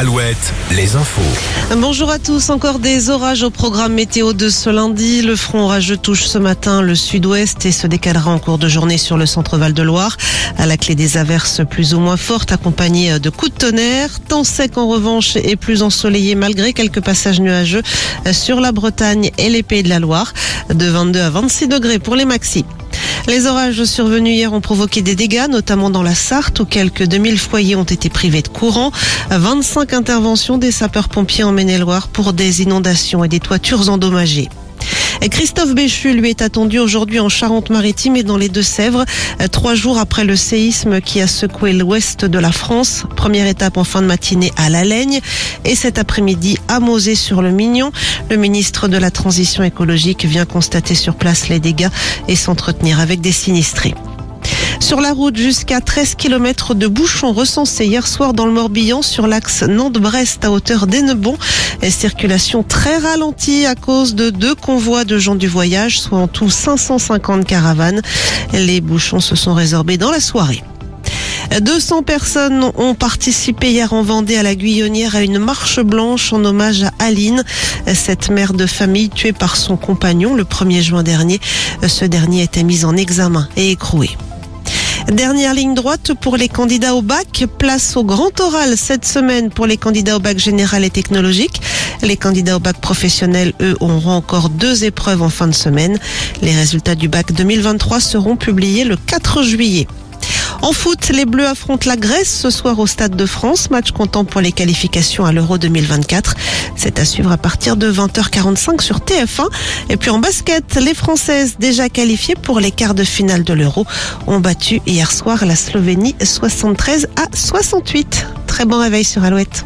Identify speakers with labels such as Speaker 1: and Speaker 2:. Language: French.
Speaker 1: Alouette, les infos.
Speaker 2: Bonjour à tous. Encore des orages au programme météo de ce lundi. Le front orageux touche ce matin le sud-ouest et se décalera en cours de journée sur le centre Val-de-Loire. À la clé des averses plus ou moins fortes accompagnées de coups de tonnerre. Temps sec en revanche et plus ensoleillé malgré quelques passages nuageux sur la Bretagne et les Pays de la Loire. De 22 à 26 degrés pour les maxis. Les orages survenus hier ont provoqué des dégâts, notamment dans la Sarthe, où quelques 2000 foyers ont été privés de courant. 25 interventions des sapeurs-pompiers en Maine-et-Loire pour des inondations et des toitures endommagées. Christophe Béchu lui est attendu aujourd'hui en Charente-Maritime et dans les Deux-Sèvres, trois jours après le séisme qui a secoué l'ouest de la France. Première étape en fin de matinée à La Laigne et cet après-midi à Mosée-sur-le-Mignon. Le ministre de la Transition écologique vient constater sur place les dégâts et s'entretenir avec des sinistrés. Sur la route, jusqu'à 13 km de bouchons recensés hier soir dans le Morbihan sur l'axe Nantes-Brest à hauteur d'Ennebon. Circulation très ralentie à cause de deux convois de gens du voyage, soit en tout 550 caravanes. Les bouchons se sont résorbés dans la soirée. 200 personnes ont participé hier en Vendée à la Guyonnière à une marche blanche en hommage à Aline, cette mère de famille tuée par son compagnon le 1er juin dernier. Ce dernier était mis en examen et écroué. Dernière ligne droite pour les candidats au bac. Place au grand oral cette semaine pour les candidats au bac général et technologique. Les candidats au bac professionnel, eux, auront encore deux épreuves en fin de semaine. Les résultats du bac 2023 seront publiés le 4 juillet. En foot, les Bleus affrontent la Grèce ce soir au Stade de France. Match comptant pour les qualifications à l'Euro 2024. C'est à suivre à partir de 20h45 sur TF1. Et puis en basket, les Françaises déjà qualifiées pour les quarts de finale de l'Euro ont battu hier soir la Slovénie 73 à 68. Très bon réveil sur Alouette.